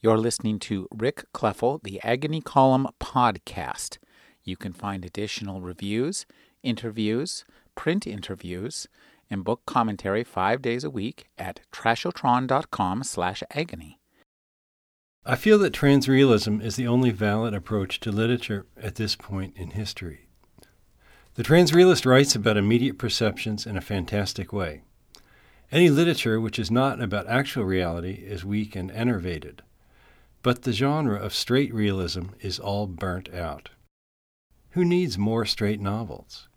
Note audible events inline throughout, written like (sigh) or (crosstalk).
You're listening to Rick Kleffel, the Agony Column podcast. You can find additional reviews, interviews, print interviews, and book commentary five days a week at trashotron.com slash agony. I feel that transrealism is the only valid approach to literature at this point in history. The transrealist writes about immediate perceptions in a fantastic way. Any literature which is not about actual reality is weak and enervated. But the genre of straight realism is all burnt out. Who needs more straight novels?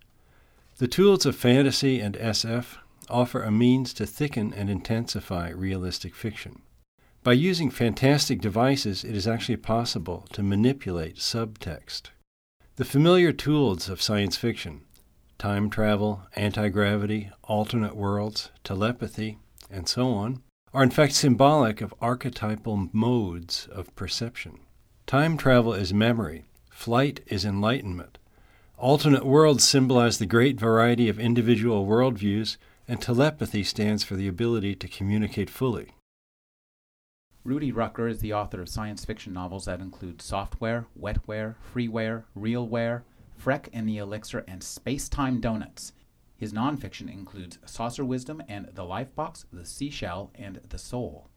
The tools of fantasy and SF offer a means to thicken and intensify realistic fiction. By using fantastic devices, it is actually possible to manipulate subtext. The familiar tools of science fiction time travel, anti gravity, alternate worlds, telepathy, and so on are in fact symbolic of archetypal modes of perception. Time travel is memory, flight is enlightenment. Alternate worlds symbolize the great variety of individual worldviews, and telepathy stands for the ability to communicate fully. Rudy Rucker is the author of science fiction novels that include Software, Wetware, Freeware, Realware, Frek and the Elixir, and Space Time Donuts. His nonfiction includes Saucer Wisdom and The Life Box, The Seashell, and The Soul.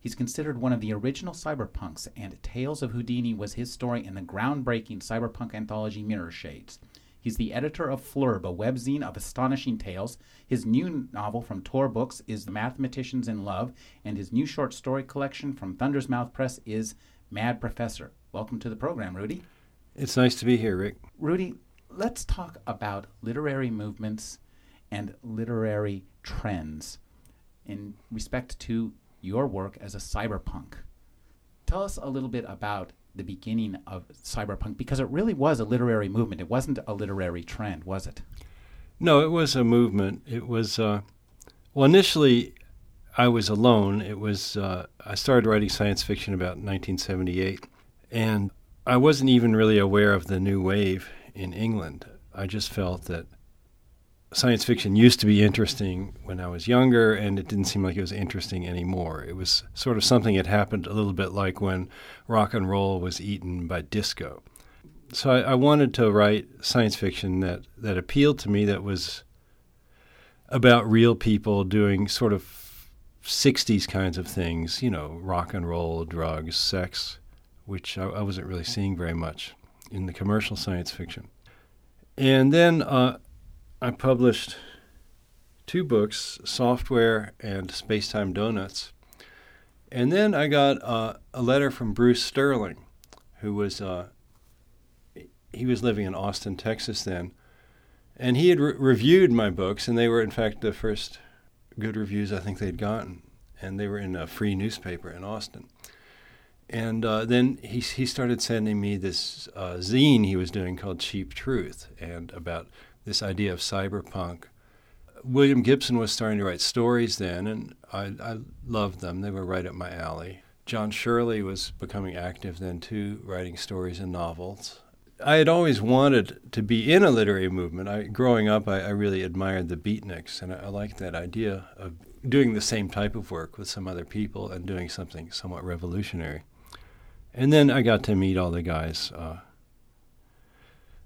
He's considered one of the original cyberpunks, and Tales of Houdini was his story in the groundbreaking cyberpunk anthology Mirror Shades. He's the editor of Flurb, a webzine of astonishing tales. His new novel from Tor Books is The Mathematicians in Love, and his new short story collection from Thunder's Mouth Press is Mad Professor. Welcome to the program, Rudy. It's nice to be here, Rick. Rudy, let's talk about literary movements and literary trends in respect to your work as a cyberpunk. Tell us a little bit about the beginning of cyberpunk because it really was a literary movement. It wasn't a literary trend, was it? No, it was a movement. It was, uh, well, initially I was alone. It was, uh, I started writing science fiction about 1978, and I wasn't even really aware of the new wave in England. I just felt that science fiction used to be interesting when I was younger, and it didn't seem like it was interesting anymore. It was sort of something that happened a little bit like when rock and roll was eaten by disco. So I, I wanted to write science fiction that, that appealed to me, that was about real people doing sort of 60s kinds of things, you know, rock and roll, drugs, sex, which I, I wasn't really seeing very much in the commercial science fiction. And then uh, I published two books, Software and Spacetime Donuts. And then I got uh, a letter from Bruce Sterling, who was uh, he was living in Austin, Texas then, and he had re- reviewed my books, and they were in fact the first good reviews I think they'd gotten, and they were in a free newspaper in Austin. And uh, then he he started sending me this uh, zine he was doing called Cheap Truth, and about this idea of cyberpunk. William Gibson was starting to write stories then, and I, I loved them. They were right up my alley. John Shirley was becoming active then too, writing stories and novels. I had always wanted to be in a literary movement. I, growing up, I, I really admired the beatniks, and I, I liked that idea of doing the same type of work with some other people and doing something somewhat revolutionary. And then I got to meet all the guys uh,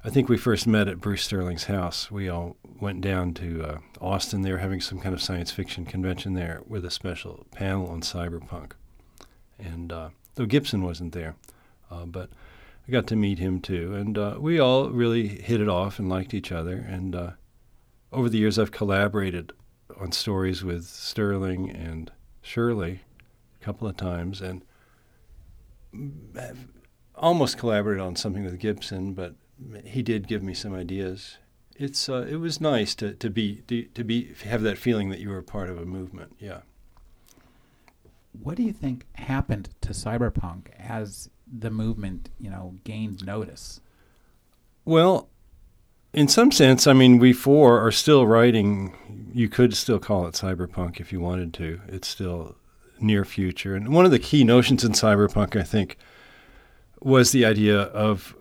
I think we first met at Bruce Sterling's house. We all went down to uh, Austin. They were having some kind of science fiction convention there with a special panel on cyberpunk. And uh, though Gibson wasn't there, uh, but I got to meet him too. And uh, we all really hit it off and liked each other. And uh, over the years, I've collaborated on stories with Sterling and Shirley a couple of times, and almost collaborated on something with Gibson, but he did give me some ideas. It's uh, it was nice to, to be to, to be have that feeling that you were part of a movement. Yeah. What do you think happened to cyberpunk as the movement, you know, gained notice? Well, in some sense, I mean, we four are still writing. You could still call it cyberpunk if you wanted to. It's still near future, and one of the key notions in cyberpunk, I think, was the idea of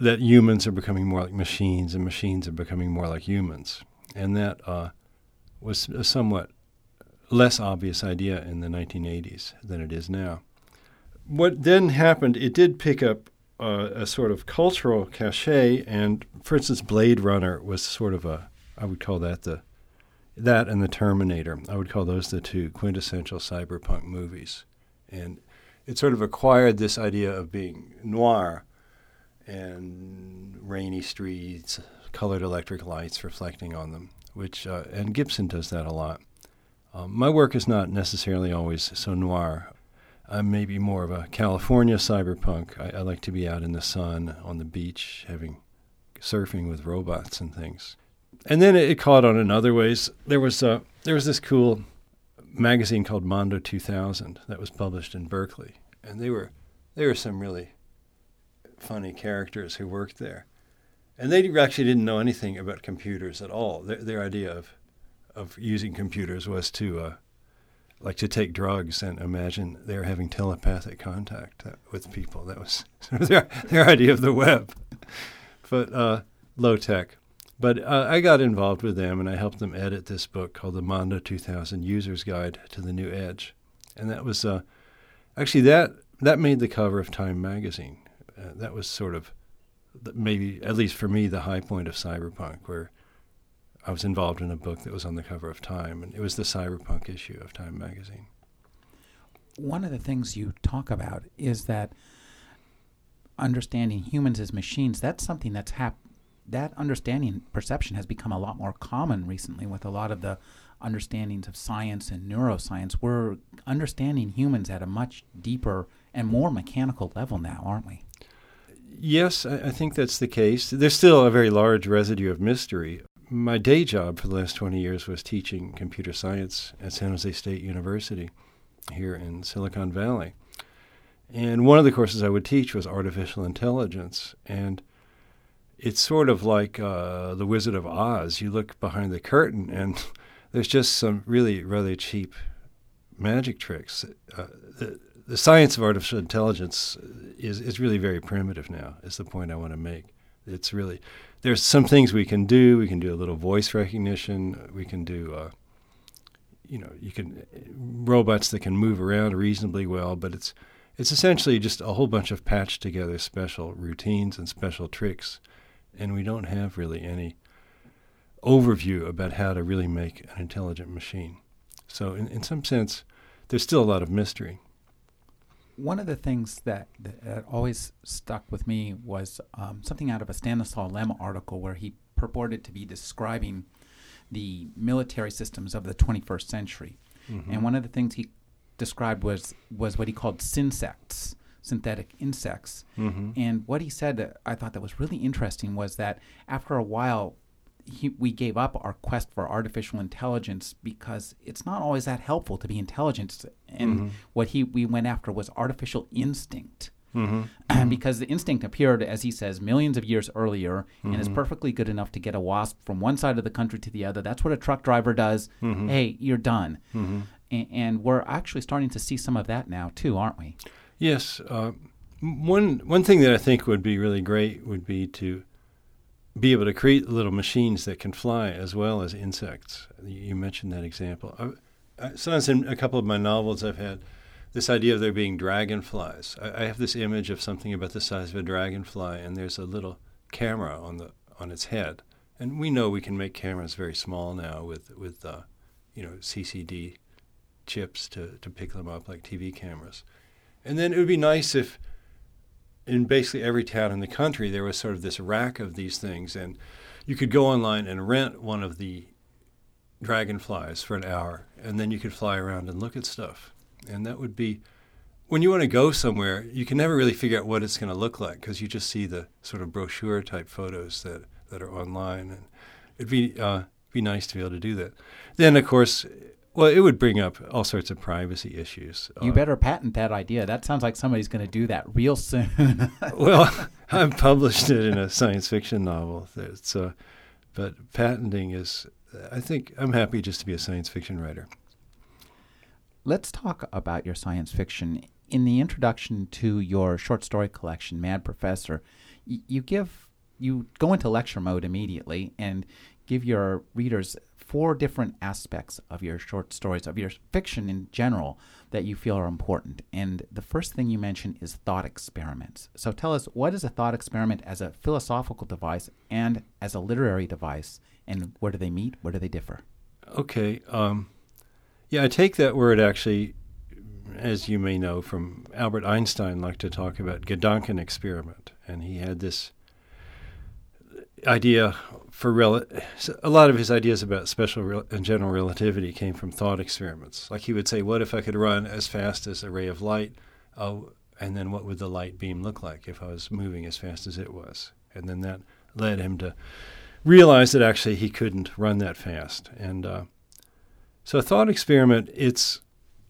that humans are becoming more like machines and machines are becoming more like humans. And that uh, was a somewhat less obvious idea in the 1980s than it is now. what then happened, it did pick up uh, a sort of cultural cachet, and for instance, Blade Runner was sort of a, I would call that the, that and the Terminator. I would call those the two quintessential cyberpunk movies, and it sort of acquired this idea of being noir, and rainy streets, colored electric lights reflecting on them, which uh, and Gibson does that a lot. Um, my work is not necessarily always so noir. I'm maybe more of a California cyberpunk. I, I like to be out in the sun on the beach, having surfing with robots and things. And then it, it caught on in other ways. There was uh, there was this cool magazine called Mondo 2000 that was published in Berkeley, and they were they were some really funny characters who worked there, and they actually didn't know anything about computers at all. Their, their idea of of using computers was to uh, like to take drugs and imagine they're having telepathic contact uh, with people. That was (laughs) their their idea of the web, but uh, low tech. But uh, I got involved with them and I helped them edit this book called the Mondo 2000 User's Guide to the New Edge, and that was uh, actually that that made the cover of Time magazine. Uh, that was sort of maybe at least for me the high point of cyberpunk where I was involved in a book that was on the cover of Time, and it was the cyberpunk issue of Time magazine. One of the things you talk about is that understanding humans as machines. That's something that's hap- that understanding perception has become a lot more common recently with a lot of the understandings of science and neuroscience. We're understanding humans at a much deeper and more mechanical level now, aren't we? Yes, I, I think that's the case. There's still a very large residue of mystery my day job for the last 20 years was teaching computer science at San Jose State University here in Silicon Valley. And one of the courses I would teach was artificial intelligence. And it's sort of like uh, The Wizard of Oz. You look behind the curtain, and (laughs) there's just some really rather cheap magic tricks. Uh, the science of artificial intelligence is, is really very primitive now, is the point I want to make. It's really there's some things we can do. We can do a little voice recognition. We can do, uh, you know, you can robots that can move around reasonably well. But it's it's essentially just a whole bunch of patched together special routines and special tricks, and we don't have really any overview about how to really make an intelligent machine. So in, in some sense, there's still a lot of mystery one of the things that, that always stuck with me was um, something out of a Stanislaw Lem article where he purported to be describing the military systems of the 21st century. Mm-hmm. And one of the things he described was was what he called synsects, synthetic insects. Mm-hmm. And what he said, I thought that was really interesting, was that after a while, he, we gave up our quest for artificial intelligence because it's not always that helpful to be intelligent. And mm-hmm. what he we went after was artificial instinct. Mm-hmm. mm-hmm. (clears throat) because the instinct appeared, as he says, millions of years earlier mm-hmm. and is mm-hmm. perfectly good enough to get a wasp from one side of the country to the other. That's what a truck driver does. Mm-hmm. Hey, you're done. And, and, we're actually starting to see some of that now, too, aren't we? Yes. Uh, one, one thing that I think would be really great would be to be able to create little machines that can fly as well as insects. You mentioned that example. I, sometimes in a couple of my novels, I've had this idea of there being dragonflies. I, I, have this image of something about the size of a dragonfly, and there's a little camera on the on its head. And we know we can make cameras very small now with with uh, you know CCD chips to to pick them up like TV cameras. And then it would be nice if in basically every town in the country, there was sort of this rack of these things, and you could go online and rent one of the dragonflies for an hour, and then you could fly around and look at stuff. And that would be when you want to go somewhere, you can never really figure out what it's going to look like because you just see the sort of brochure type photos that, that are online, and it'd be uh, be nice to be able to do that. Then, of course, well, it would bring up all sorts of privacy issues. You uh, better patent that idea. That sounds like somebody's going to do that real soon. (laughs) well, (laughs) I've published it in a science fiction novel. It's, uh, but patenting is, I think, I'm happy just to be a science fiction writer. Let's talk about your science fiction. In the introduction to your short story collection, Mad Professor, y- you give you go into lecture mode immediately and give your readers four different aspects of your short stories, of your fiction in general, that you feel are important. And the first thing you mention is thought experiments. So tell us, what is a thought experiment as a philosophical device and as a literary device, and where do they meet? Where do they differ? Okay. Um, yeah, I take that word actually, as you may know, from Albert Einstein, liked to talk about Gedanken experiment. And he had this idea for rel- a lot of his ideas about special and general relativity came from thought experiments. Like he would say, "What if I could run as fast as a ray of light? Oh, and then what would the light beam look like if I was moving as fast as it was?" And then that led him to realize that actually he couldn't run that fast. And uh, so, a thought experiment, it's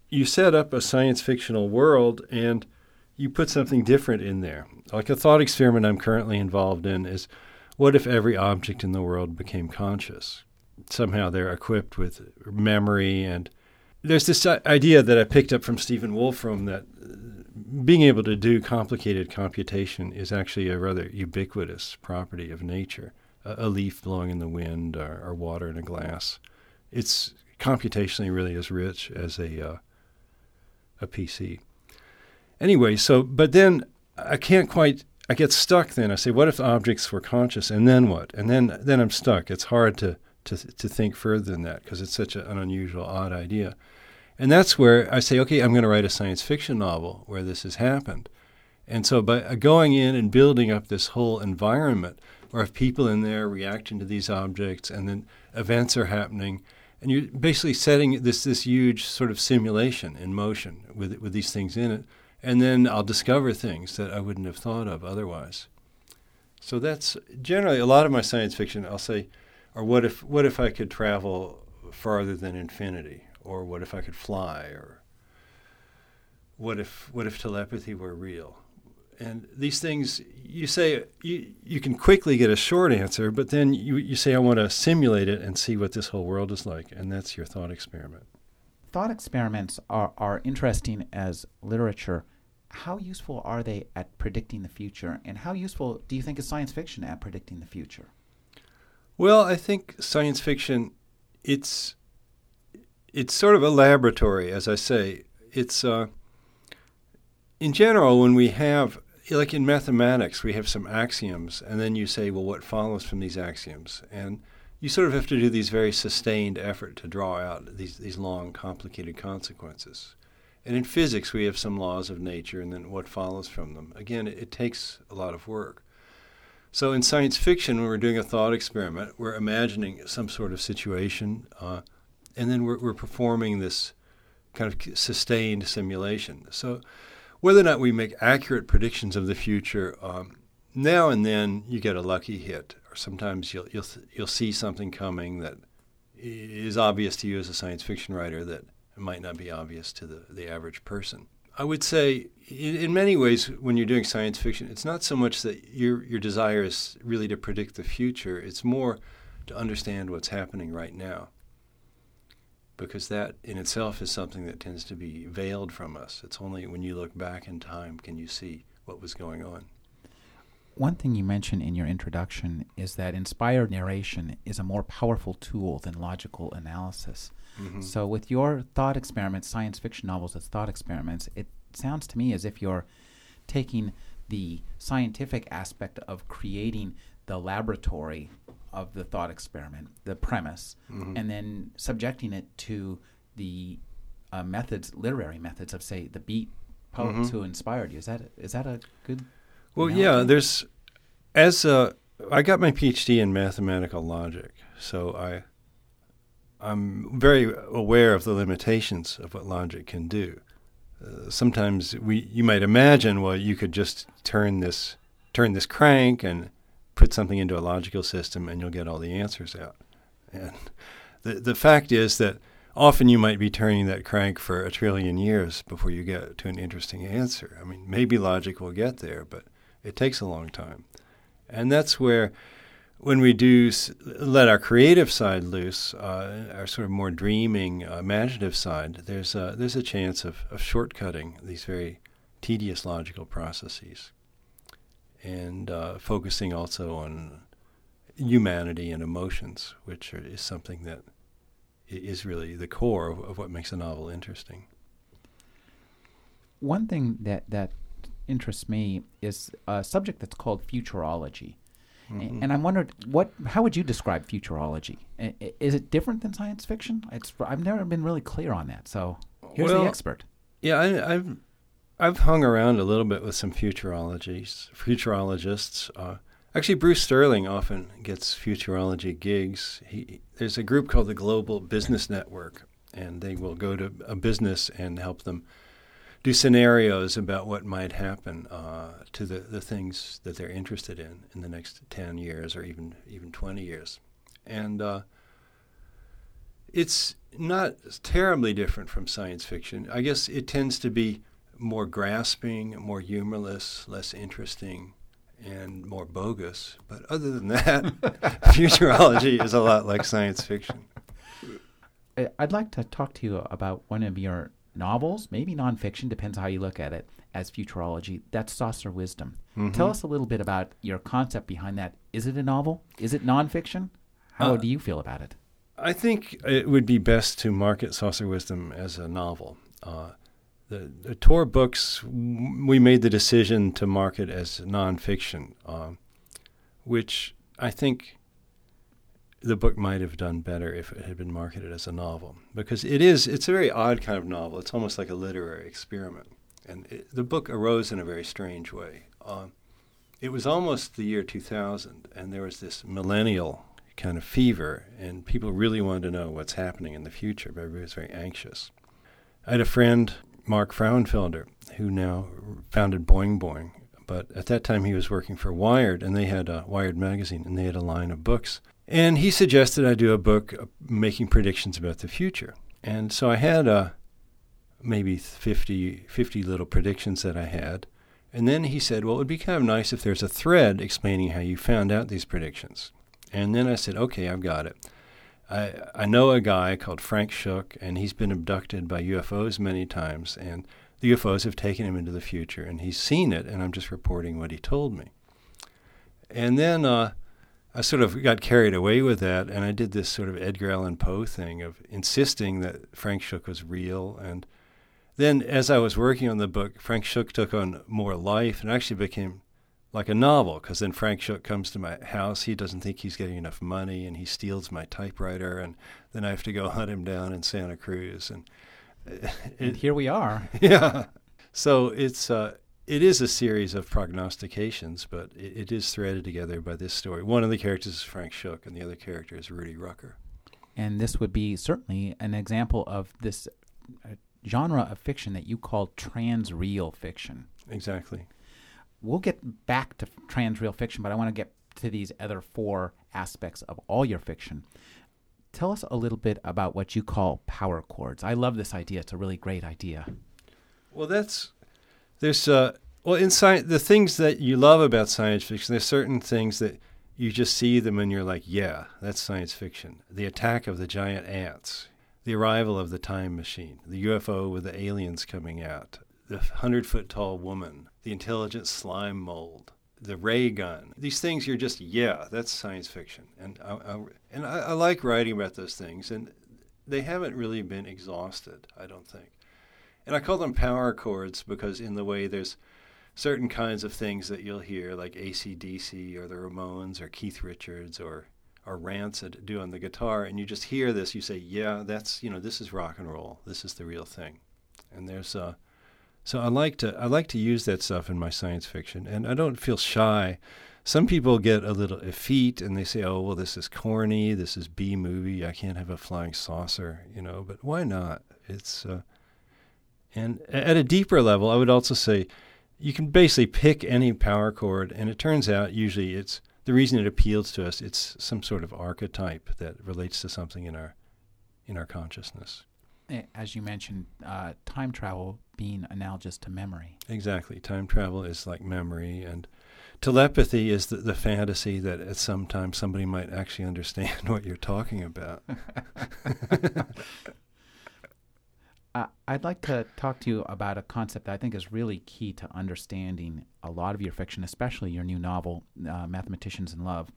you set up a science fictional world and you put something different in there. Like a thought experiment I'm currently involved in is what if every object in the world became conscious? Somehow they're equipped with memory, and there's this idea that I picked up from Stephen Wolfram that uh, being able to do complicated computation is actually a rather ubiquitous property of nature. A, a leaf blowing in the wind, or, or, water in a glass. It's computationally really as rich as a uh, a PC. Anyway, so but then I can't quite I get stuck then. I say, what if objects were conscious? And then what? And then, then I'm stuck. It's hard to, to, to think further than that because it's such an unusual, odd idea. And that's where I say, okay, I'm going to write a science fiction novel where this has happened. And so by uh, going in and building up this whole environment where people in there reacting to these objects and then events are happening, and you're basically setting this, this huge sort of simulation in motion with, with these things in it and then I'll discover things that I wouldn't have thought of otherwise. So that's generally a lot of my science fiction. I'll say, or what if what if I could travel farther than infinity, or what if I could fly, or what if what if telepathy were real? And these things, you say you you can quickly get a short answer, but then you you say I want to simulate it and see what this whole world is like, and that's your thought experiment thought experiments are, are interesting as literature. How useful are they at predicting the future? And how useful do you think is science fiction at predicting the future? Well, I think science fiction, it's it's sort of a laboratory, as I say. It's uh, in general when we have like in mathematics, we have some axioms, and then you say, well, what follows from these axioms? And you sort of have to do these very sustained effort to draw out these, these long, complicated consequences. And in physics, we have some laws of nature and then what follows from them. Again, it, it takes a lot of work. So in science fiction, when we're doing a thought experiment, we're imagining some sort of situation, uh, and then we're, we're performing this kind of sustained simulation. So whether or not we make accurate predictions of the future, um, now and then you get a lucky hit sometimes you'll you'll you'll see something coming that is obvious to you as a science fiction writer that might not be obvious to the, the average person. I would say, in, many ways, when you're doing science fiction, it's not so much that your your desire is really to predict the future. It's more to understand what's happening right now, because that in itself is something that tends to be veiled from us. It's only when you look back in time can you see what was going on. One thing you mentioned in your introduction is that inspired narration is a more powerful tool than logical analysis. Mm-hmm. So, with your thought experiments, science fiction novels as thought experiments, it sounds to me as if you're taking the scientific aspect of creating the laboratory of the thought experiment, the premise, mm-hmm. and then subjecting it to the uh, methods, literary methods of, say, the beat poets mm-hmm. who inspired you. Is that is that a good well, yeah, there's as a, I got my PhD in mathematical logic, so I I'm very aware of the limitations of what logic can do. Uh, sometimes we you might imagine, well, you could just turn this turn this crank and put something into a logical system, and you'll get all the answers out. And the the fact is that often you might be turning that crank for a trillion years before you get to an interesting answer. I mean, maybe logic will get there, but it takes a long time. And that's where, when we do let our creative side loose, uh, our sort of more dreaming, uh, imaginative side, there's a, there's a chance of, of shortcutting these very tedious logical processes and uh, focusing also on humanity and emotions, which are, is something that is really the core of, of what makes a novel interesting. One thing that that interests me is a subject that's called futurology. Mhm. And I wondered, what? How would you describe futurology? Is it different than science fiction? It's I've never been really clear on that. So here's Well, the expert. Yeah, I, I've I've hung around a little bit with some futurologies, futurologists. Uh, actually, Bruce Sterling often gets futurology gigs. He, there's a group called the Global Business Network, and they will go to a business and help them do scenarios about what might happen uh, to the, the things that they're interested in in the next 10 years or even even 20 years. And uh, it's not terribly different from science fiction. I guess it tends to be more grasping, more humorless, less interesting, and more bogus. But other than that, (laughs) futurology is a lot like science fiction. I- I'd like to talk to you about one of your novels, maybe nonfiction, depends how you look at it, as futurology. That's Saucer Wisdom. Tell Mhm. us a little bit about your concept behind that. Is it a novel? Is it nonfiction? How Uh, do you feel about it? I think it would be best to market Saucer Wisdom as a novel. Uh, the, the Tor books, we made the decision to market as nonfiction, um, which I think the book might have done better if it had been marketed as a novel. Because it is it's a very odd kind of novel. It's almost like a literary experiment. And it, the book arose in a very strange way. Um, it was almost the year 2000 and there was this millennial kind of fever and people really wanted to know what's happening in the future but everybody was very anxious. I had a friend mark frauenfelder who now founded boing boing but at that time he was working for wired and they had a wired magazine and they had a line of books and he suggested I do a book uh, making predictions about the future. And so I had uh, maybe 50, 50 little predictions that I had. And then he said, Well, it would be kind of nice if there's a thread explaining how you found out these predictions. And then I said, Okay, I've got it. I, I know a guy called Frank Shook, and he's been abducted by UFOs many times. And the UFOs have taken him into the future, and he's seen it, and I'm just reporting what he told me. And then uh, I sort of got carried away with that, and I did this sort of Edgar Allan Poe thing of insisting that Frank Shook was real. And then, as I was working on the book, Frank Shook took on more life and actually became like a novel. Because then Frank Shook comes to my house, he doesn't think he's getting enough money, and he steals my typewriter, and then I have to go (laughs) hunt him down in Santa Cruz. And (laughs) And here we are. (laughs) yeah. So it's uh, it is a series of prognostications, but it, it is threaded together by this story. One of the characters is Frank Shook, and the other character is Rudy Rucker. And this would be certainly an example of this uh, genre of fiction that you call transreal fiction. Exactly. We'll get back to transreal fiction, but I want to get to these other four aspects of all your fiction. Tell us a little bit about what you call power chords. I love this idea. It's a really great idea. Well, that's there's uh well in science the things that you love about science fiction. There's certain things that you just see them and you're like, yeah, that's science fiction. The attack of the giant ants, the arrival of the time machine, the UFO with the aliens coming out, the hundred foot tall woman, the intelligent slime mold, the ray gun. These things you're just, yeah, that's science fiction. And I, I and I, I like writing about those things, and they haven't really been exhausted. I don't think. And I call them power chords because, in the way, there's certain kinds of things that you'll hear, like ACDC or the Ramones or Keith Richards or, or Rancid do on the guitar, and you just hear this, you say, yeah, that's, you know, this is rock and roll. This is the real thing. And there's, uh, so I like to, I like to use that stuff in my science fiction, and I don't feel shy. Some people get a little effete and they say, oh, well, this is corny, this is B movie, I can't have a flying saucer, you know, but why not? It's, uh, and at a deeper level, I would also say you can basically pick any power chord, and it turns out usually it's the reason it appeals to us. It's some sort of archetype that relates to something in our in our consciousness. As you mentioned, uh, time travel being analogous to memory. Exactly, time travel is like memory, and telepathy is the, the fantasy that at some time somebody might actually (laughs) understand what you're talking about. (laughs) (laughs) I'd like to talk to you about a concept that I think is really key to understanding a lot of your fiction, especially your new novel, uh, Mathematicians in Love.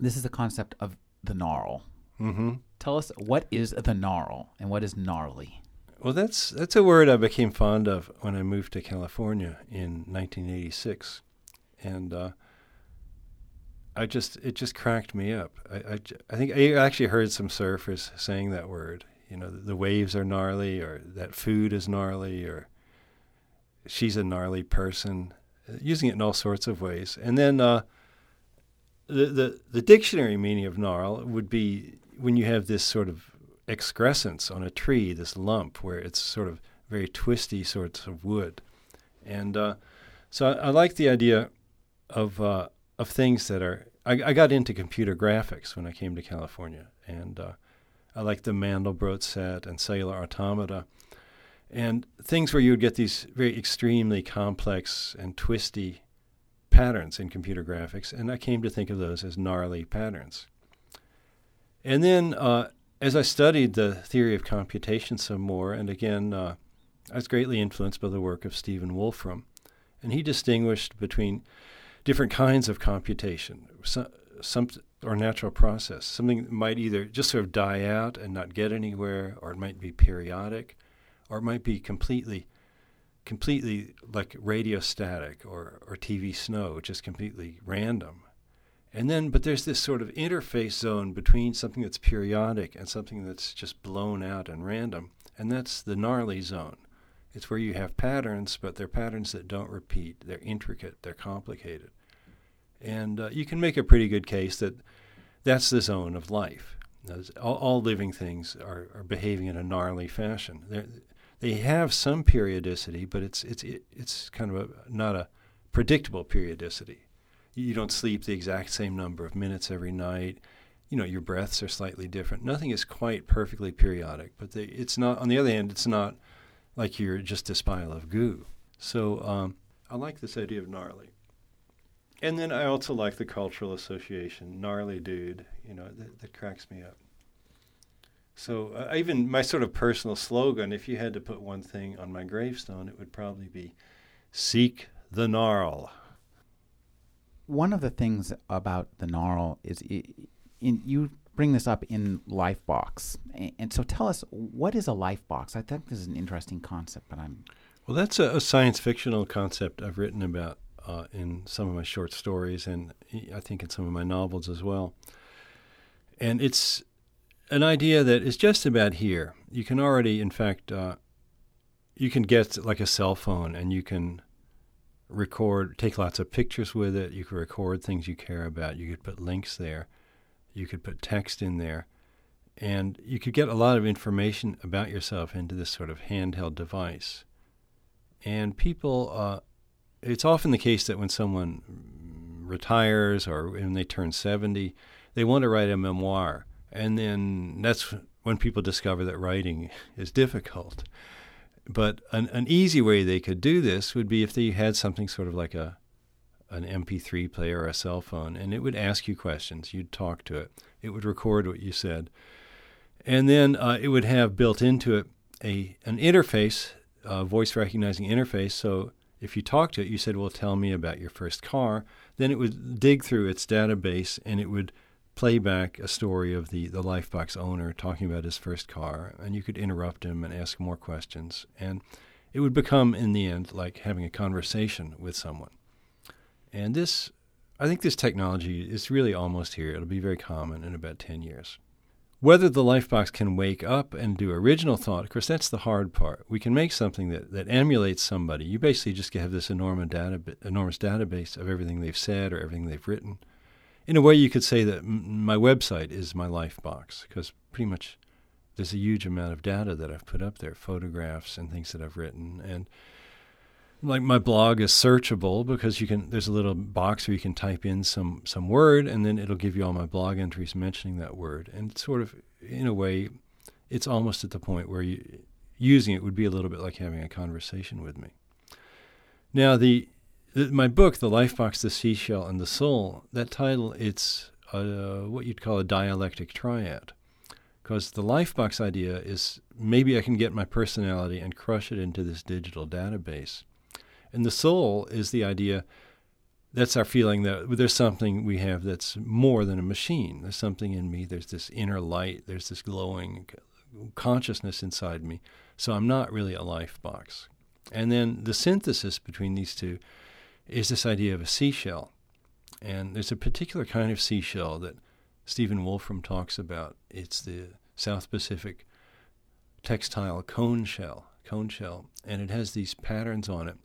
This is the concept of the gnarl. Mm-hmm. Tell us what is the gnarl and what is gnarly? Well, that's that's a word I became fond of when I moved to California in 1986, and uh, I just it just cracked me up. I, I, I, think I actually heard some surfers saying that word. You know, the, the waves are gnarly, or that food is gnarly, or she's a gnarly person, using it in all sorts of ways. And then uh, the, the the dictionary meaning of gnarl would be when you have this sort of excrescence on a tree, this lump where it's sort of very twisty sorts of wood. And uh, so I, I, like the idea of uh, of things that are. I, I, got into computer graphics when I came to California, and uh, like the Mandelbrot set and cellular automata, and things where you would get these very extremely complex and twisty patterns in computer graphics, and I came to think of those as gnarly patterns. And then uh, as I studied the theory of computation some more, and again, uh, I was greatly influenced by the work of Stephen Wolfram, and he distinguished between different kinds of computation, some, some or natural process. Something might either just sort of die out and not get anywhere, or it might be periodic, or it might be completely, completely like radio static or, or TV snow, just completely random. And then, but there's this sort of interface zone between something that's periodic and something that's just blown out and random, and that's the gnarly zone. It's where you have patterns, but they're patterns that don't repeat. They're intricate, they're complicated. And uh, you can make a pretty good case that that's the zone of life. All, all living things are, are, behaving in a gnarly fashion. They're, they have some periodicity, but it's, it's, it's kind of a, not a predictable periodicity you don't sleep the exact same number of minutes every night. You know, your breaths are slightly different. Nothing is quite perfectly periodic, but they, it's not. On the other hand, it's not like you're just this pile of goo. So um, I like this idea of gnarly. And then I also like the cultural association, gnarly dude. You know, that, that cracks me up. So uh, even my sort of personal slogan, if you had to put one thing on my gravestone, it would probably be "Seek the gnarl." one of the things about the gnarl is it, in, you bring this up in Lifebox, and, and so tell us what is a Lifebox. I think this is an interesting concept, but I'm well. That's a, a science fictional concept I've written about uh, in some of my short stories, and I think in some of my novels as well. And it's an idea that is just about here. You can already, in fact, uh, you can get like a cell phone, and you can record, take lots of pictures with it. You can record things you care about. You could put links there. You could put text in there. And you could get a lot of information about yourself into this sort of handheld device. And people, uh, it's often the case that when someone retires or when they turn 70, they want to write a memoir. And then that's when people discover that writing is difficult. But an, an easy way they could do this would be if they had something sort of like a an MP3 player or a cell phone, and it would ask you questions. You'd talk to it. It would record what you said, and then uh, it would have built into it a an interface, a voice recognizing interface. So if you talked to it, you said, "Well, tell me about your first car." Then it would dig through its database and it would play back a story of the, the Lifebox owner talking about his first car, and you could interrupt him and ask more questions. And it would become, in the end, like having a conversation with someone. And this, I think this technology is really almost here. It'll be very common in about 10 years. Whether the Lifebox can wake up and do original thought, of course, that's the hard part. We can make something that, that emulates somebody. You basically just have this enormous, data, enormous database of everything they've said or everything they've written in a way, you could say that m- my website is my life box because pretty much there's a huge amount of data that I've put up there, photographs and things that I've written, and like my blog is searchable because you can. There's a little box where you can type in some some word, and then it'll give you all my blog entries mentioning that word, and sort of in a way, it's almost at the point where you using it would be a little bit like having a conversation with me. Now the the, my book, The Lifebox, the Seashell, and the Soul, that title, it's a, what you'd call a dialectic triad. Because the Lifebox idea is maybe I can get my personality and crush it into this digital database. And the soul is the idea that's our feeling that there's something we have that's more than a machine. There's something in me. There's this inner light. There's this glowing consciousness inside me. So I'm not really a life box. And then the synthesis between these two is this idea of a seashell. And there's a particular kind of seashell that Stephen Wolfram talks about. It's the South Pacific textile cone shell, cone shell, and it has these patterns on it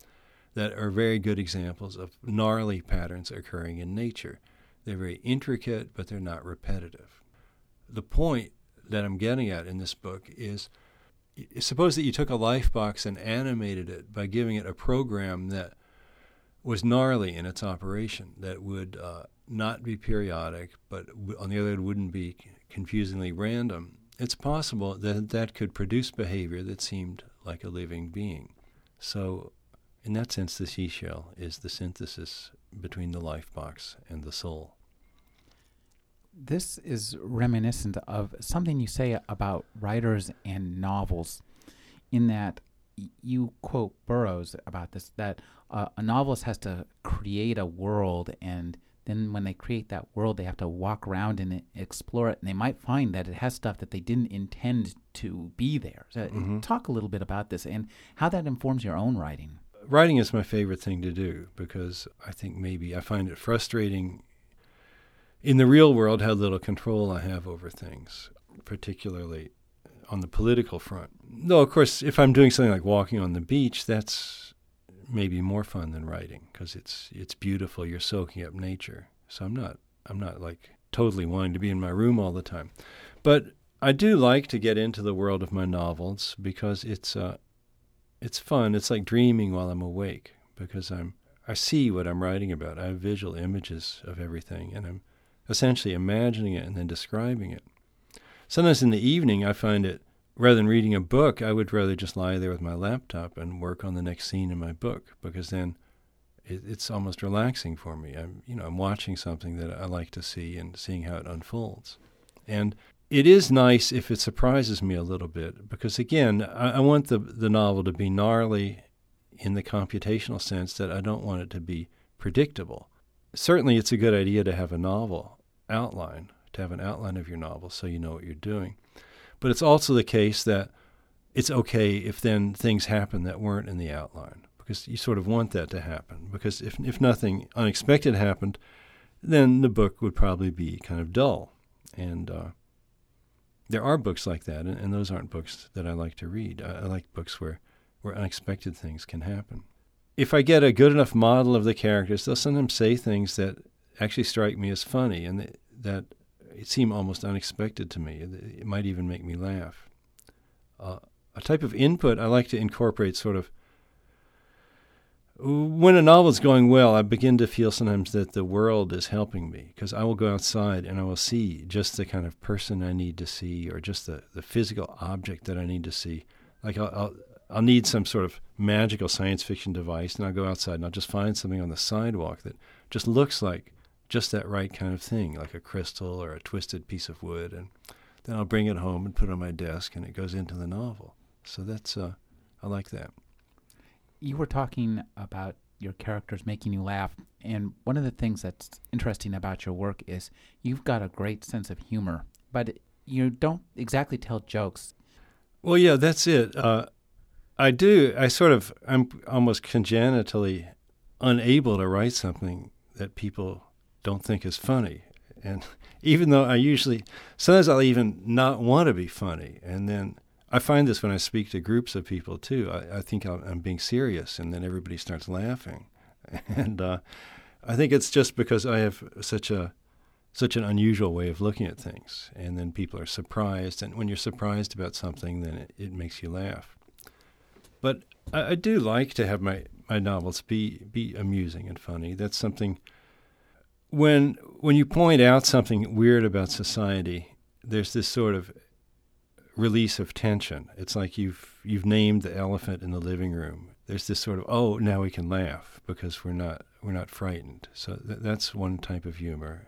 that are very good examples of gnarly patterns occurring in nature. They're very intricate, but they're not repetitive. The point that I'm getting at in this book is suppose that you took a life box and animated it by giving it a program that was gnarly in its operation, that would uh, not be periodic, but on the other hand, wouldn't be confusingly random. It's possible that that could produce behavior that seemed like a living being. So in that sense, the seashell is the synthesis between the life box and the soul. This is reminiscent of something you say about writers and novels, in that you quote Burroughs about this that uh, a novelist has to create a world and then when they create that world they have to walk around and explore it and they might find that it has stuff that they didn't intend to be there so mm-hmm. talk a little bit about this and how that informs your own writing writing is my favorite thing to do because I think maybe I find it frustrating in the real world how little control I have over things, particularly on the political front. Though, of course, if I'm doing something like walking on the beach, that's maybe more fun than writing because it's it's beautiful. You're soaking up nature. So I'm not I'm not like totally wanting to be in my room all the time, but I do like to get into the world of my novels because it's uh, it's fun. It's like dreaming while I'm awake because I'm I see what I'm writing about. I have visual images of everything and I'm essentially imagining it and then describing it. Sometimes in the evening I find it rather than reading a book, I would rather just lie there with my laptop and work on the next scene in my book because then it, it's almost relaxing for me. I'm you know I'm watching something that I like to see and seeing how it unfolds. And it is nice if it surprises me a little bit because again, I, I, want the the novel to be gnarly in the computational sense that I don't want it to be predictable. Certainly, it's a good idea to have a novel outline, to have an outline of your novel so you know what you're doing. But it's also the case that it's okay if then things happen that weren't in the outline because you sort of want that to happen. Because if if nothing unexpected happened, then the book would probably be kind of dull and. Uh, there are books like that, and, and, those aren't books that I like to read. I, I, like books where, where unexpected things can happen. If I get a good enough model of the characters, they'll sometimes say things that actually strike me as funny and that, seem almost unexpected to me. It might even make me laugh. Uh, a type of input I like to incorporate sort of when a novel is going well, I begin to feel sometimes that the world is helping me because I will go outside and I will see just the kind of person I need to see or just the, the physical object that I need to see. Like I'll, I'll, I'll need some sort of magical science fiction device and I'll go outside and I'll just find something on the sidewalk that just looks like just that right kind of thing, like a crystal or a twisted piece of wood. And then I'll bring it home and put it on my desk and it goes into the novel. So that's, uh, I like that you were talking about your characters making you laugh, and one of the things that's interesting about your work is you've got a great sense of humor, but you don't exactly tell jokes. Well, yeah, that's it. Uh, I do. I sort of, I'm almost congenitally unable to write something that people don't think is funny. And (laughs) even though I usually, sometimes I'll even not want to be funny. And then I find this when I speak to groups of people too. I, I think I'm, I'm, being serious, and then everybody starts laughing, (laughs) and uh, I think it's just because I have such a such an unusual way of looking at things, and then people are surprised, and when you're surprised about something, then it, it makes you laugh. But I, I do like to have my, my novels be be amusing and funny. That's something. When when you point out something weird about society, there's this sort of release of tension. It's like you've you've named the elephant in the living room. There's this sort of oh now we can laugh because we're not we're not frightened. So th- that's one type of humor,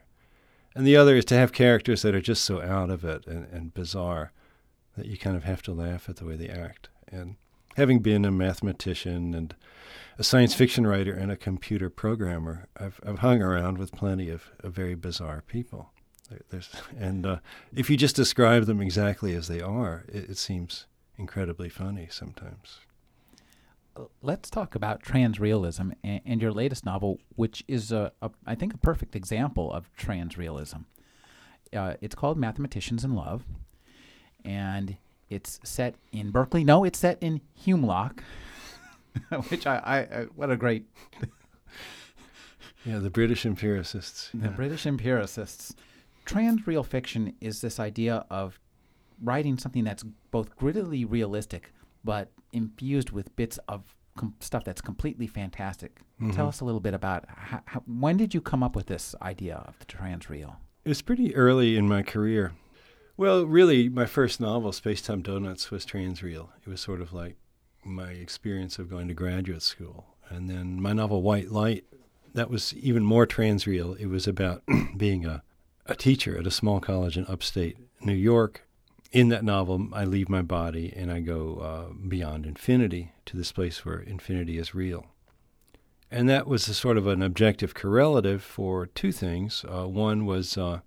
and the other is to have characters that are just so out of it and, and bizarre that you kind of have to laugh at the way they act. And having been a mathematician and a science fiction writer and a computer programmer, I've, I've hung around with plenty of, of very bizarre people. There's, and uh, if you just describe them exactly as they are, it, it seems incredibly funny sometimes. Let's talk about transrealism and, and your latest novel, which is, a, a, I think, a perfect example of transrealism. Uh, it's called Mathematicians in Love, and it's set in Berkeley. No, it's set in Humelock, (laughs) which I, I, I, what a great. (laughs) yeah, the British empiricists. The yeah. British empiricists. Transreal fiction is this idea of writing something that's both grittily realistic, but infused with bits of com- stuff that's completely fantastic. Mm-hmm. Tell us a little bit about how, how, when did you come up with this idea of the transreal? It was pretty early in my career. Well, really, my first novel, Space Time Donuts, was transreal. It was sort of like my experience of going to graduate school. And then my novel, White Light, that was even more transreal. It was about (clears throat) being a, a teacher at a small college in upstate New York. In that novel, I leave my body and I go uh, beyond infinity to this place where infinity is real. And that was a sort of an objective correlative for two things. Uh, one was uh,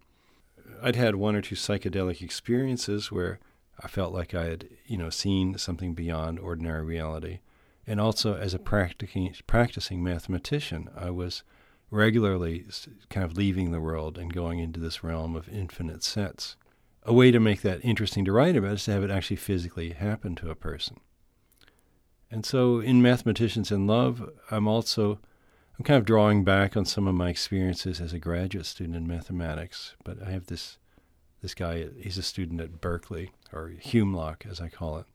I'd had one or two psychedelic experiences where I felt like I had, you know, seen something beyond ordinary reality. And also, as a practicing practicing mathematician, I was regularly kind of leaving the world and going into this realm of infinite sets. A way to make that interesting to write about is to have it actually physically happen to a person. And so, in Mathematicians in Love, I'm also I'm kind of drawing back on some of my experiences as a graduate student in mathematics, but I have this this guy. He's a student at Berkeley or Humelock, as I call it,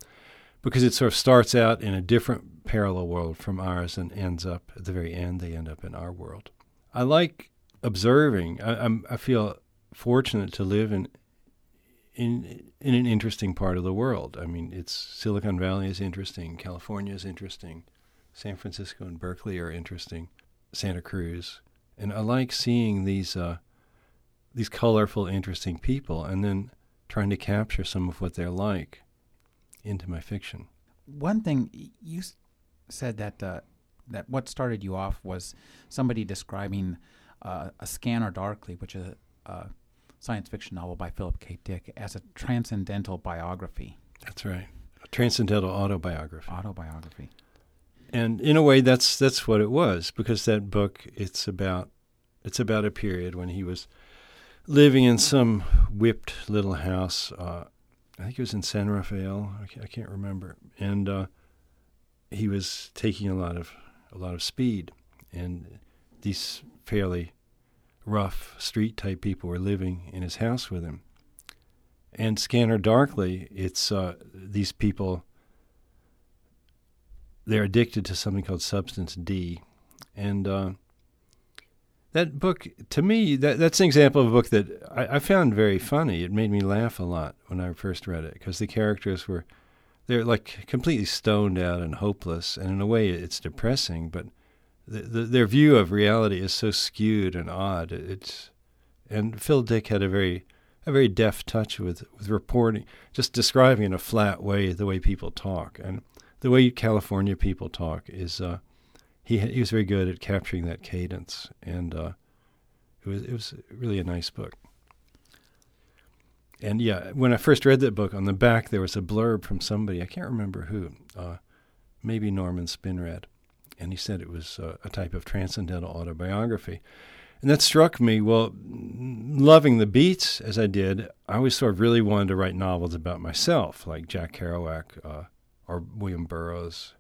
because it sort of starts out in a different parallel world from ours and ends up at the very end. They end up in our world. I like observing. I, I'm, I feel fortunate to live in in in an interesting part of the world. I mean, it's Silicon Valley is interesting, California is interesting, San Francisco and Berkeley are interesting. Santa Cruz, and I like seeing these uh, these colorful, interesting people, and then trying to capture some of what they're like into my fiction. One thing you said that uh, that what started you off was somebody describing uh, a Scanner Darkly, which is a, a science fiction novel by Philip K. Dick, as a transcendental biography. That's right, a transcendental autobiography. Autobiography and in a way that's that's what it was because that book it's about it's about a period when he was living in some whipped little house uh, I think it was in San Rafael I can't remember and uh, he was taking a lot of a lot of speed. And these fairly rough street type people were living in his house with him. And Scanner Darkly it's uh, these people they're addicted to something called substance D, and uh, that book to me that that's an example of a book that I, I, found very funny. It made me laugh a lot when I first read it because the characters were they're like completely stoned out and hopeless, and in a way it's depressing. But the, the, their view of reality is so skewed and odd. It's and Phil Dick had a very a very deft touch with with reporting, just describing in a flat way the way people talk and the way California people talk is uh, he he was very good at capturing that cadence, and uh, it was it was really a nice book. And yeah, when I first read that book, on the back there was a blurb from somebody I can't remember who, uh, maybe Norman Spinrad, and he said it was uh, a type of transcendental autobiography. And that struck me. Well, loving the beats as I did, I always sort of really wanted to write novels about myself, like Jack Kerouac, uh, or William Burroughs,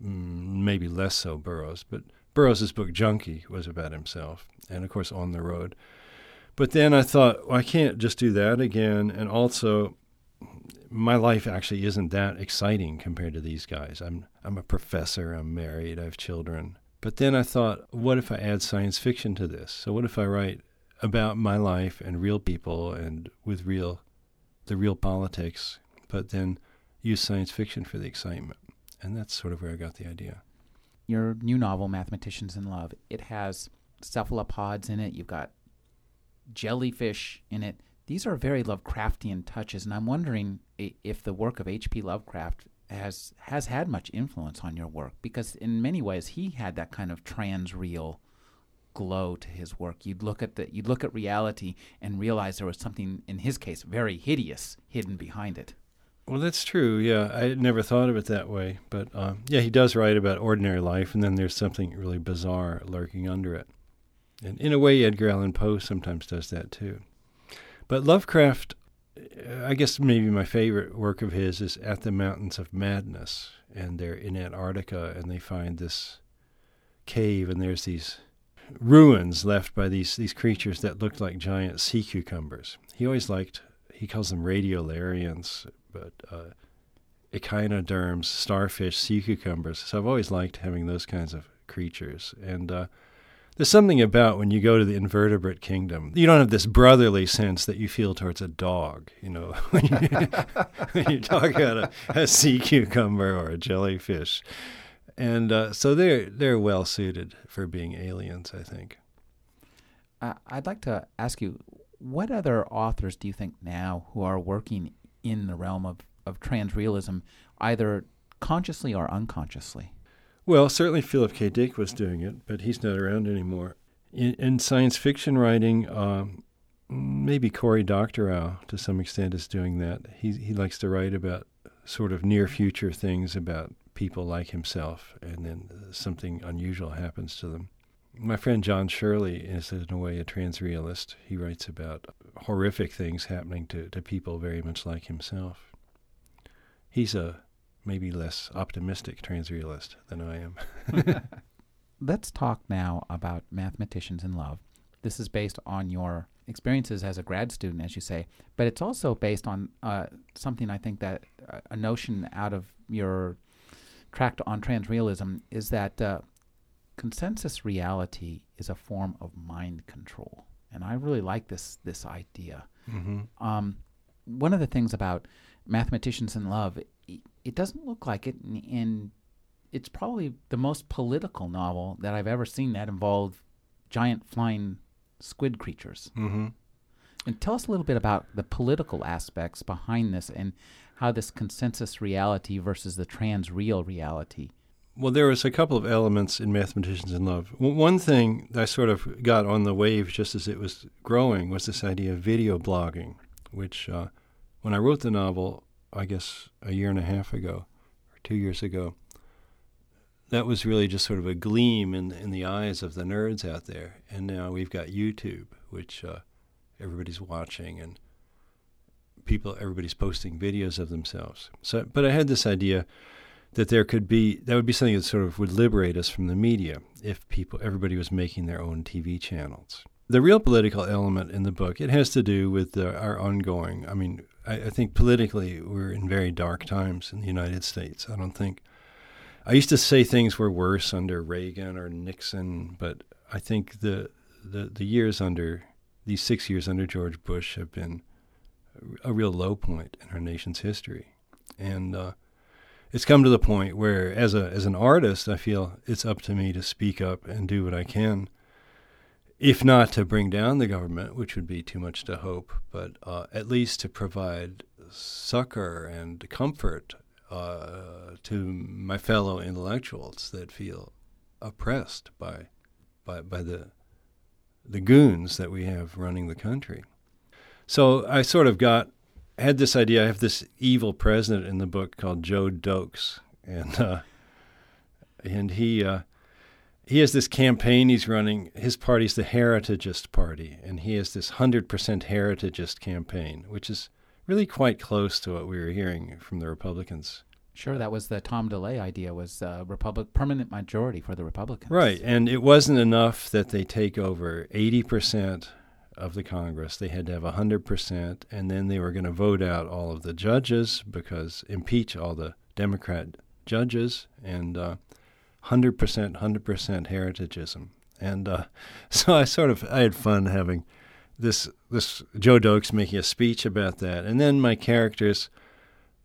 mm, maybe less so Burroughs, but Burroughs' book Junkie was about himself, and of course On the Road. But then I thought, well, I can't just do that again, and also my life actually isn't that exciting compared to these guys. I'm I'm a professor, I'm married, I have children. But then I thought, what if I add science fiction to this? So what if I write about my life and real people and with real the real politics, but then use science fiction for the excitement. And that's sort of where I got the idea. Your new novel, Mathematicians in Love, it has cephalopods in it. You've got jellyfish in it. These are very Lovecraftian touches, and I'm wondering if the work of H.P. Lovecraft has has had much influence on your work because in many ways he had that kind of transreal glow to his work. You'd look at the you'd look at reality and realize there was something in his case very hideous hidden behind it. Well, that's true. Yeah, I never thought of it that way, but uh, yeah, he does write about ordinary life, and then there's something really bizarre lurking under it. And in a way, Edgar Allan Poe sometimes does that too. But Lovecraft, uh, I guess maybe my favorite work of his is At the Mountains of Madness, and they're in Antarctica, and they find this cave, and there's these ruins left by these these creatures that looked like giant sea cucumbers. He always liked he calls them radiolarians, but uh, echinoderms, starfish, sea cucumbers. So I've always liked having those kinds of creatures. And uh, there's something about when you go to the invertebrate kingdom, you don't have this brotherly sense that you feel towards a dog, you know, (laughs) when you, talk about a, a, sea cucumber or a jellyfish. And uh, so they're, they're well suited for being aliens, I think. Uh, I'd like to ask you, what other authors do you think now who are working in the realm of, of transrealism, either consciously or unconsciously? Well, certainly Philip K. Dick was doing it, but he's not around anymore. In, in science fiction writing, um, maybe Cory Doctorow to some extent is doing that. He he likes to write about sort of near future things about people like himself, and then something unusual happens to them. My friend John Shirley is, in a way, a transrealist. He writes about horrific things happening to, to people very much like himself. He's a maybe less optimistic transrealist than I am. (laughs) (laughs) Let's talk now about mathematicians in love. This is based on your experiences as a grad student, as you say, but it's also based on uh, something I think that uh, a notion out of your tract on transrealism is that uh, consensus reality is a form of mind control, and I really like this this idea. Mm-hmm. Um, one of the things about mathematicians in love, it, doesn't look like it, and it's probably the most political novel that I've ever seen that involved giant flying squid creatures. Mm-hmm. And tell us a little bit about the political aspects behind this and how this consensus reality versus the trans real reality well, there was a couple of elements in Mathematicians in Love. One thing I sort of got on the wave just as it was growing was this idea of video blogging, which uh, when I wrote the novel, I guess a year and a half ago or two years ago, that was really just sort of a gleam in in the eyes of the nerds out there. And now we've got YouTube, which uh, everybody's watching, and people, everybody's posting videos of themselves. So, but I had this idea that there could be that would be something that sort of would liberate us from the media if people everybody was making their own TV channels. The real political element in the book it has to do with the, our ongoing. I mean, I, I think politically we're in very dark times in the United States. I don't think I used to say things were worse under Reagan or Nixon, but I think the the, the years under these six years under George Bush have been a real low point in our nation's history, and uh, it's come to the point where, as a as an artist, I feel it's up to me to speak up and do what I can. If not to bring down the government, which would be too much to hope, but uh, at least to provide succor and comfort uh, to my fellow intellectuals that feel oppressed by by by the the goons that we have running the country. So I sort of got had this idea. I have this evil president in the book called Joe Doakes, and uh, and he uh, he has this campaign he's running. His party's the Heritagist Party, and he has this hundred percent Heritagist campaign, which is really quite close to what we were hearing from the Republicans. Sure, that was the Tom DeLay idea was uh, Republic permanent majority for the Republicans. Right, and it wasn't enough that they take over eighty percent of the Congress. They had to have 100%, and then they were going to vote out all of the judges because impeach all the Democrat judges, and uh, 100%, 100% heritagism. And uh, (laughs) so I sort of I had fun having this this Joe Doakes making a speech about that, and then my characters,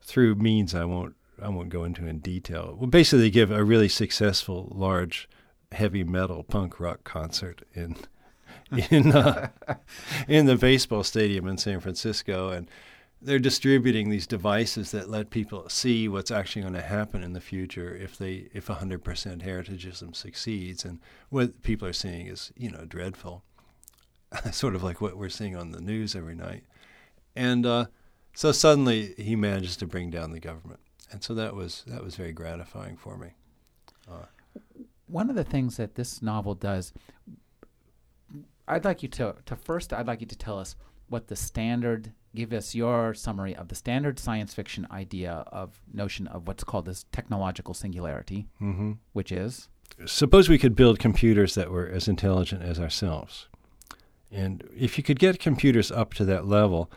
through means I won't I won't go into in detail, will basically give a really successful large heavy metal punk rock concert in (laughs) in uh, (laughs) in the baseball stadium in San Francisco, and they're distributing these devices that let people see what's actually going to happen in the future if they if 100% heritagism succeeds. And what people are seeing is you know dreadful. (laughs) Sort of like what we're seeing on the news every night. And uh, so suddenly he manages to bring down the government. And so that was that was very gratifying for me. Uh, one of the things that this novel does i'd like you to, to first i'd like you to tell us what the standard give us your summary of the standard science fiction idea of notion of what's called this technological singularity, mm-hmm. which is suppose we could build computers that were as intelligent as ourselves. And if you could get computers up to that level,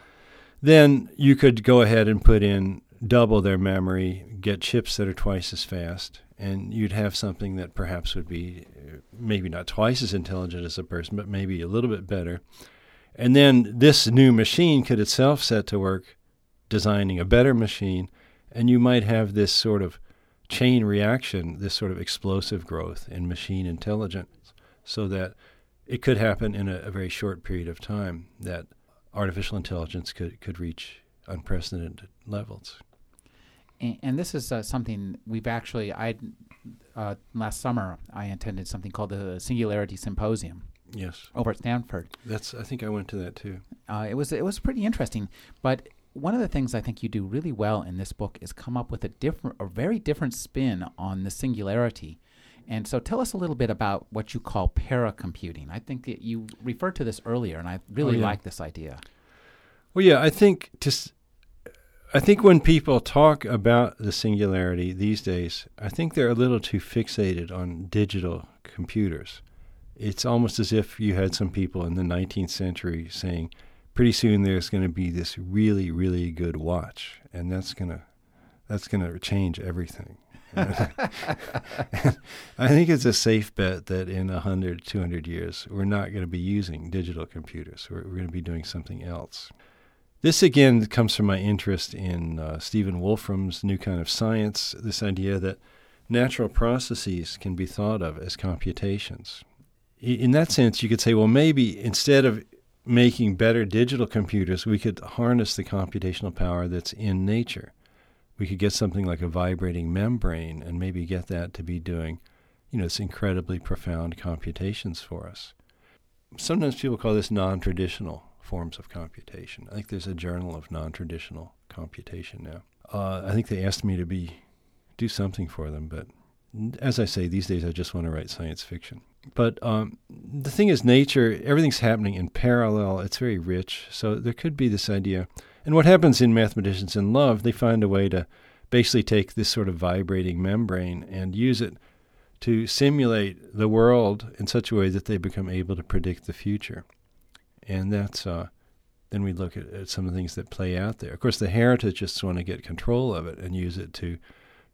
then you could go ahead and put in double their memory, get chips that are twice as fast, and you'd have something that perhaps would be uh, maybe not twice as intelligent as a person, but maybe a little bit better. And then this new machine could itself set to work designing a better machine, and you might have this sort of chain reaction, this sort of explosive growth in machine intelligence, so that it could happen in a, a very short period of time that artificial intelligence could, could reach unprecedented levels. And, this is uh, something we've actually, I uh, last summer I attended something called the Singularity Symposium, Yes. over at Stanford. That's I think I went to that too. Uh, it was it was pretty interesting, but one of the things I think you do really well in this book is come up with a different, a very different spin on the singularity. And so, tell us a little bit about what you call paracomputing. I think that you referred to this earlier, and I really yeah. like this idea. Well, yeah, I think just I think when people talk about the singularity these days, I think they're a little too fixated on digital computers. It's almost as if you had some people in the 19th century saying, "Pretty soon there's going to be this really, really good watch, and that's going to that's going to change everything." (laughs) I think it's a safe bet that in 100, 200 years, we're not going to be using digital computers. We're, we're going to be doing something else. This again comes from my interest in uh, Stephen Wolfram's new kind of science, this idea that natural processes can be thought of as computations. In that sense, you could say, well, maybe instead of making better digital computers, we could harness the computational power that's in nature we could get something like a vibrating membrane and maybe get that to be doing, you know, this incredibly profound computations for us. Sometimes people call this non-traditional forms of computation. I think there's a journal of non-traditional computation now. Uh, I think they asked me to be do something for them, but as I say, these days I just want to write science fiction. But um, the thing is, nature, everything's happening in parallel. It's very rich. So there could be this idea and what happens in Mathematicians in Love, they find a way to basically take this sort of vibrating membrane and use it to simulate the world in such a way that they become able to predict the future. And that's uh, then we look at, at, some of the things that play out there. Of course, the heritagist want to get control of it and use it to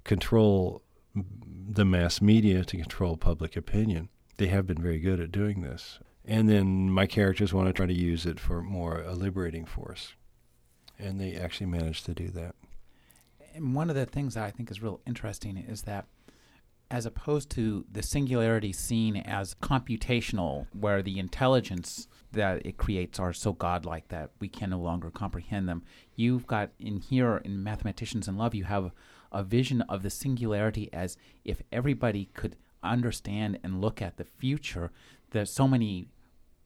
control the mass media, to control public opinion. They have been very good at doing this. And then my characters want to try to use it for more a liberating force and they actually managed to do that. And one of the things that I think is real interesting is that as opposed to the singularity seen as computational, where the intelligence that it creates are so godlike that we can no longer comprehend them, you've got in here in Mathematicians in Love, you have a vision of the singularity as if everybody could understand and look at the future. There's so many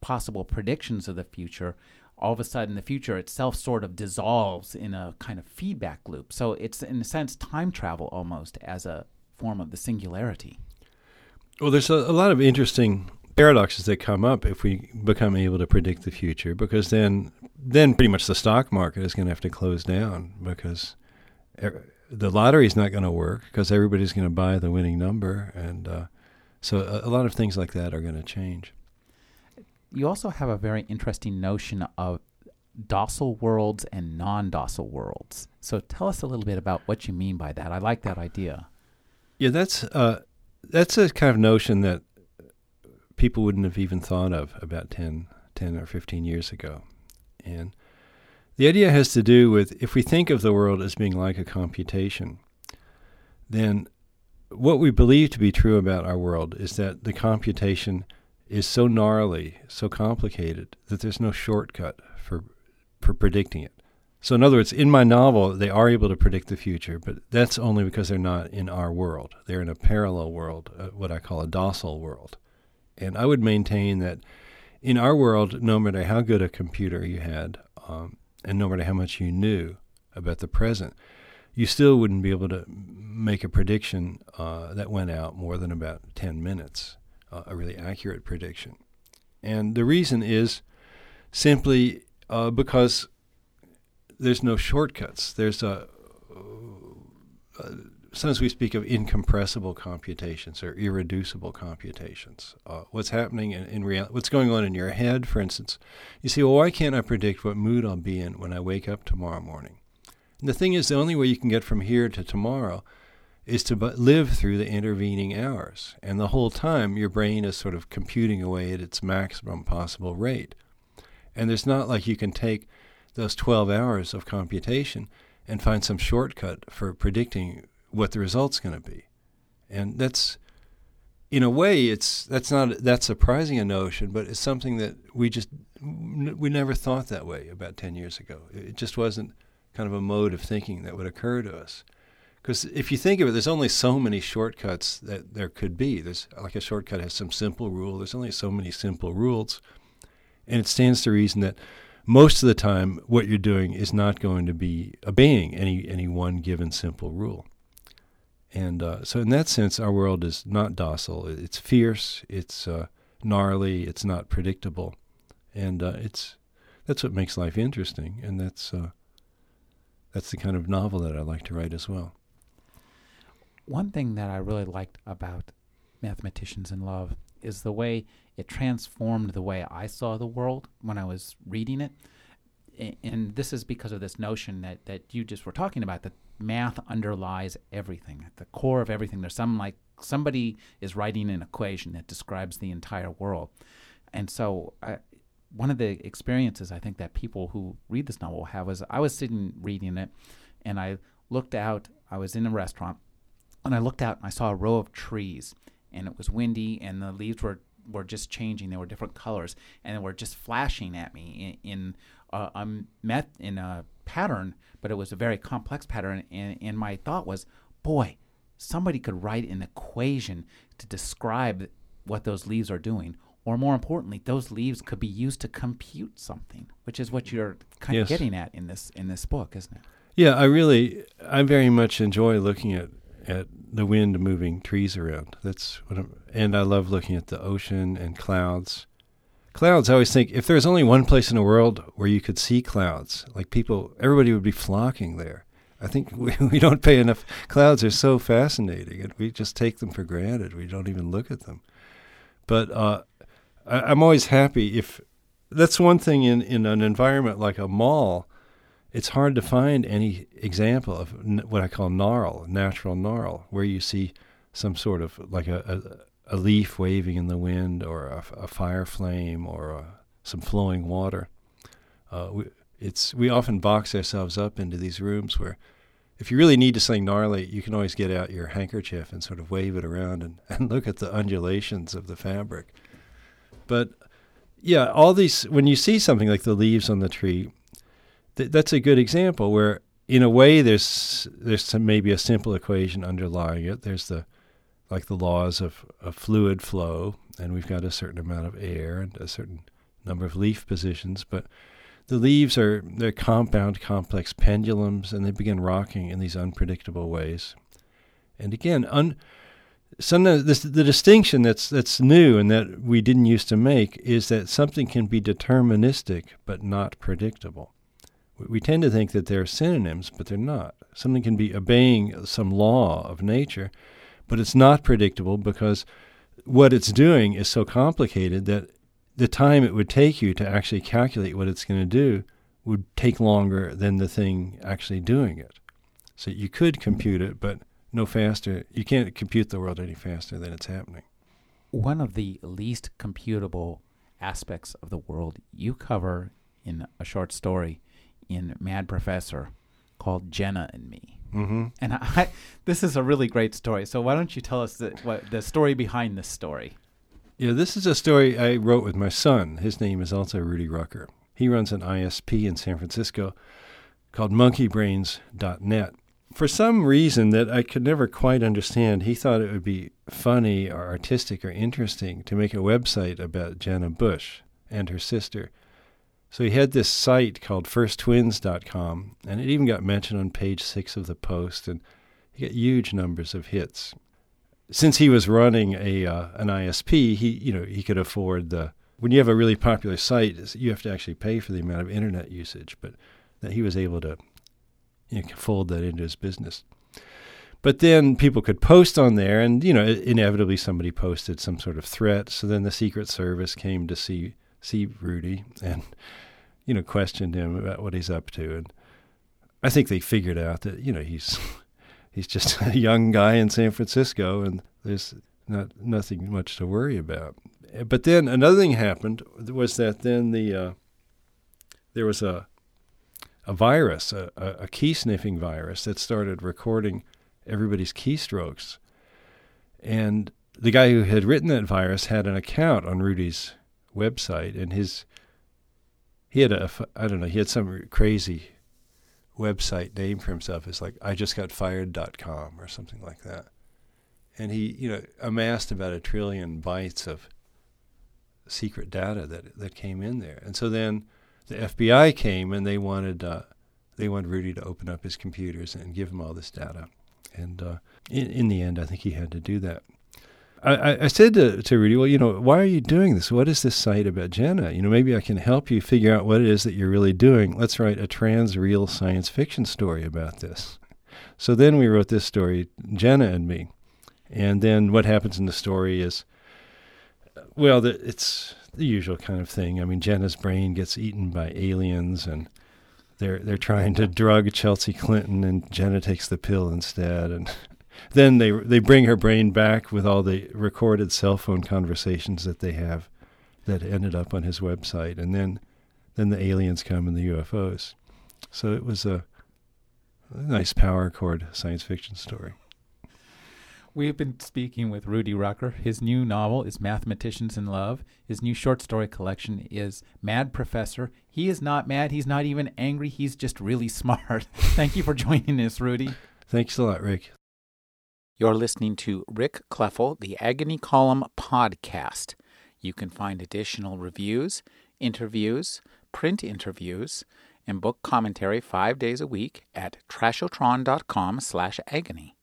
possible predictions of the future all of a sudden the future itself sort of dissolves in a kind of feedback loop. So it's in a sense time travel almost as a form of the singularity. Well, there's a, a lot of interesting paradoxes that come up if we become able to predict the future, because then then pretty much the stock market is going to have to close down because the lottery is not going to work because everybody's going to buy the winning number, and uh, so a, a lot of things like that are going to change you also have a very interesting notion of docile worlds and non-docile worlds. So tell us a little bit about what you mean by that. I like that idea. Yeah, that's uh, that's a kind of notion that people wouldn't have even thought of about 10, 10 or 15 years ago. And the idea has to do with if we think of the world as being like a computation, then what we believe to be true about our world is that the computation – is so gnarly, so complicated that there's no shortcut for for predicting it. So, in other words, in my novel, they are able to predict the future, but that's only because they're not in our world. They're in a parallel world, uh, what I call a docile world. And I would maintain that in our world, no matter how good a computer you had, um, and no matter how much you knew about the present, you still wouldn't be able to make a prediction uh, that went out more than about 10 minutes, uh, a really accurate prediction. And the reason is simply uh, because there's no shortcuts. There's a, uh, sometimes we speak of incompressible computations or irreducible computations. Uh, what's happening in, in reality, what's going on in your head, for instance. You say, well, why can't I predict what mood I'll be in when I wake up tomorrow morning? And the thing is, the only way you can get from here to tomorrow is to live through the intervening hours. And the whole time, your brain is sort of computing away at its maximum possible rate. And there's not like you can take those 12 hours of computation and find some shortcut for predicting what the result's going to be. And that's, in a way, it's that's not that surprising a notion, but it's something that we just we never thought that way about 10 years ago. It just wasn't kind of a mode of thinking that would occur to us. Because if you think of it, there's only so many shortcuts that there could be. There's like a shortcut has some simple rule. There's only so many simple rules, and it stands to reason that most of the time, what you're doing is not going to be obeying any any one given simple rule. And uh, so, in that sense, our world is not docile. It's fierce. It's uh, gnarly. It's not predictable, and uh, it's that's what makes life interesting. And that's uh, that's the kind of novel that I like to write as well. One thing that I really liked about Mathematicians in Love is the way it transformed the way I saw the world when I was reading it. And this is because of this notion that, that you just were talking about that math underlies everything, at the core of everything. There's some like somebody is writing an equation that describes the entire world. And so, I, one of the experiences I think that people who read this novel have was I was sitting reading it and I looked out, I was in a restaurant, and I looked out and I saw a row of trees and it was windy and the leaves were were just changing. They were different colors, and they were just flashing at me in, in uh, a met in a pattern, but it was a very complex pattern. And, and my thought was, boy, somebody could write an equation to describe what those leaves are doing. Or more importantly, those leaves could be used to compute something, which is what you're kind yes. of getting at in this in this book, isn't it? Yeah, I really, I very much enjoy looking at at the wind moving trees around. That's what I'm, and I love looking at the ocean and clouds. Clouds, I always think if there's only one place in the world where you could see clouds, like people, everybody would be flocking there. I think (laughs) we, we don't pay enough. Clouds are so fascinating, and we just take them for granted. We don't even look at them. But uh, I, I'm always happy if that's one thing in, in an environment like a mall it's hard to find any example of what I call gnarl, natural gnarl, where you see some sort of like a, a, a leaf waving in the wind or a, a fire flame or a, some flowing water. Uh, we, it's we often box ourselves up into these rooms where if you really need to sing gnarly, you can always get out your handkerchief and sort of wave it around and, and look at the undulations of the fabric. But yeah, all these when you see something like the leaves on the tree, th- that's a good example where, in a way, there's there's some, maybe a simple equation underlying it. There's the like the laws of, of fluid flow, and we've got a certain amount of air and a certain number of leaf positions, but the leaves are they're compound, complex pendulums, and they begin rocking in these unpredictable ways. And again, un, sometimes this, the distinction that's that's new and that we didn't used to make is that something can be deterministic but not predictable we tend to think that they're synonyms, but they're not. Something can be obeying some law of nature, but it's not predictable because what it's doing is so complicated that the time it would take you to actually calculate what it's going to do would take longer than the thing actually doing it. So you could compute it, but no faster. You can't compute the world any faster than it's happening. One of the least computable aspects of the world you cover in a short story in Mad Professor called Jenna and Me. Mm-hmm. And (laughs) I, this is a really great story. So why don't you tell us the, what, the story behind this story? Yeah, this is a story I wrote with my son. His name is also Rudy Rucker. He runs an ISP in San Francisco called monkeybrains.net. For some reason that I could never quite understand, he thought it would be funny or artistic or interesting to make a website about Jenna Bush and her sister. So he had this site called firsttwins.com, and it even got mentioned on page six of the Post, and he got huge numbers of hits. Since he was running a uh, an ISP, he you know he could afford the. When you have a really popular site, you have to actually pay for the amount of internet usage, but that he was able to you know, fold that into his business. But then people could post on there, and you know, inevitably somebody posted some sort of threat. So then the Secret Service came to see see Rudy and you know questioned him about what he's up to, and I think they figured out that you know he's (laughs) he's just a young guy in San Francisco, and there's not nothing much to worry about. But then another thing happened was that then the uh, there was a a virus, a, a key sniffing virus that started recording everybody's keystrokes, and the guy who had written that virus had an account on Rudy's website, and his he had a I don't know he had some crazy website name for himself. It's like I just got fired.com or something like that, and he you know amassed about a trillion bytes of secret data that that came in there, and so then the FBI came and they wanted uh, they wanted Rudy to open up his computers and give him all this data, and uh, in, in the end, I think he had to do that. I, I said to, to Rudy, well, you know, why are you doing this? What is this site about Jenna? You know, maybe I can help you figure out what it is that you're really doing. Let's write a trans real science fiction story about this. So then we wrote this story, Jenna and me. And then what happens in the story is, well, the, it's the usual kind of thing. I mean, Jenna's brain gets eaten by aliens, and they're they're trying to drug Chelsea Clinton, and Jenna takes the pill instead, and (laughs) then they they bring her brain back with all the recorded cell phone conversations that they have that ended up on his website, and then then the aliens come and the UFOs. So it was a, a nice power chord science fiction story. We've been speaking with Rudy Rucker. His new novel is Mathematicians in Love. His new short story collection is Mad Professor. He is not mad. He's not even angry. He's just really (laughs) smart. Thank you for joining us, Rudy. Thanks a lot, Rick. You're listening to Rick Kleffel, the Agony Column podcast. You can find additional reviews, interviews, print interviews, and book commentary five days a week at trashotron.com slash agony.